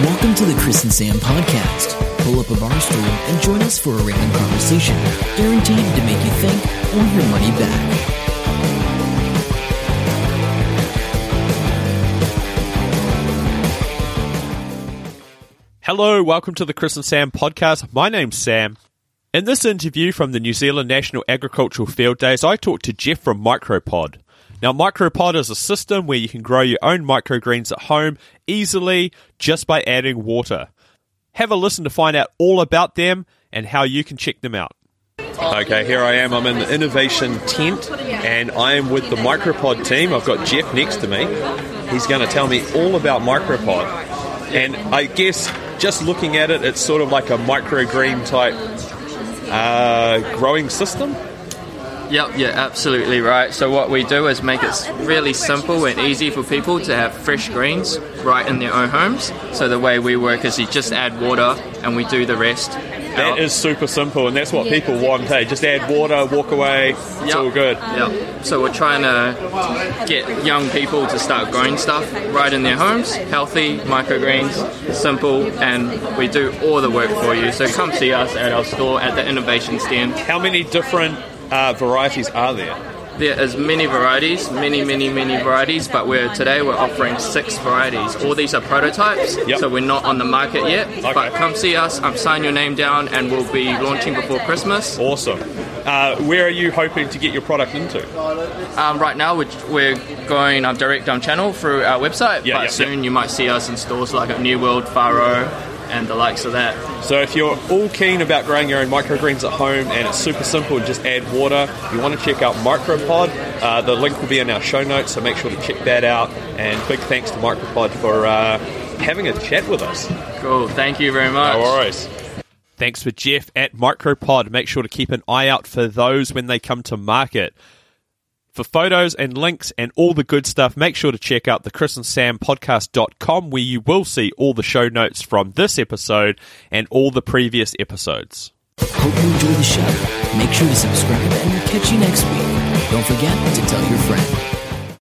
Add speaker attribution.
Speaker 1: to the Chris and Sam podcast. Pull up a bar stool and join us for a random conversation, guaranteed to make you think or your money back.
Speaker 2: Hello, welcome to the Chris and Sam podcast. My name's Sam. In this interview from the New Zealand National Agricultural Fieldays, I talked to Jeff from Micropod. Now, Micropod is a system where you can grow your own microgreens at home easily just by adding water. Have a listen to find out all about them and how you can check them out. Okay, here I am. I'm in the innovation tent and I am with the Micropod team. I've got Jeff next to me. He's going to tell me all about Micropod. And I guess just looking at it, it's sort of like a microgreen type uh, growing system.
Speaker 3: Yep, yeah, absolutely right. So what we do is make it really simple and easy for people to have fresh greens right in their own homes. So the way we work is you just add water and we do the rest.
Speaker 2: That is super simple, and that's what people want. Hey, just add water, walk away. It's
Speaker 3: Yep.
Speaker 2: all good.
Speaker 3: Yep. So we're trying to get young people to start growing stuff right in their homes, healthy microgreens, simple, and we do all the work for you. So come see us at our store at the innovation stand.
Speaker 2: How many different uh, varieties are there?
Speaker 3: There is many varieties, many, many, many varieties, but we're today we're offering six varieties. All these are prototypes,
Speaker 2: Yep.
Speaker 3: so we're not on the market yet.
Speaker 2: Okay.
Speaker 3: But come see us. I'm sign your name down, and we'll be launching before Christmas.
Speaker 2: Awesome. Uh, where are you hoping to get your product into?
Speaker 3: Um, right now, we're, we're going um, direct on channel through our website,
Speaker 2: Yeah,
Speaker 3: but
Speaker 2: yeah,
Speaker 3: soon you might see us in stores like at New World, Farro, and the likes of that.
Speaker 2: So if you're all keen about growing your own microgreens at home and it's super simple, just add water, you want to check out Micropod, uh, the link will be in our show notes, so make sure to check that out. And big thanks to Micropod for uh, having a chat with us.
Speaker 3: Cool. Thank you very much.
Speaker 2: No worries. Thanks for Jeff at Micropod. Make sure to keep an eye out for those when they come to market. For photos and links and all the good stuff, make sure to check out the Chris and Sam podcast.com where you will see all the show notes from this episode and all the previous episodes.
Speaker 1: Hope you enjoy the show. Make sure to subscribe and catch you next week. Don't forget to tell your friend.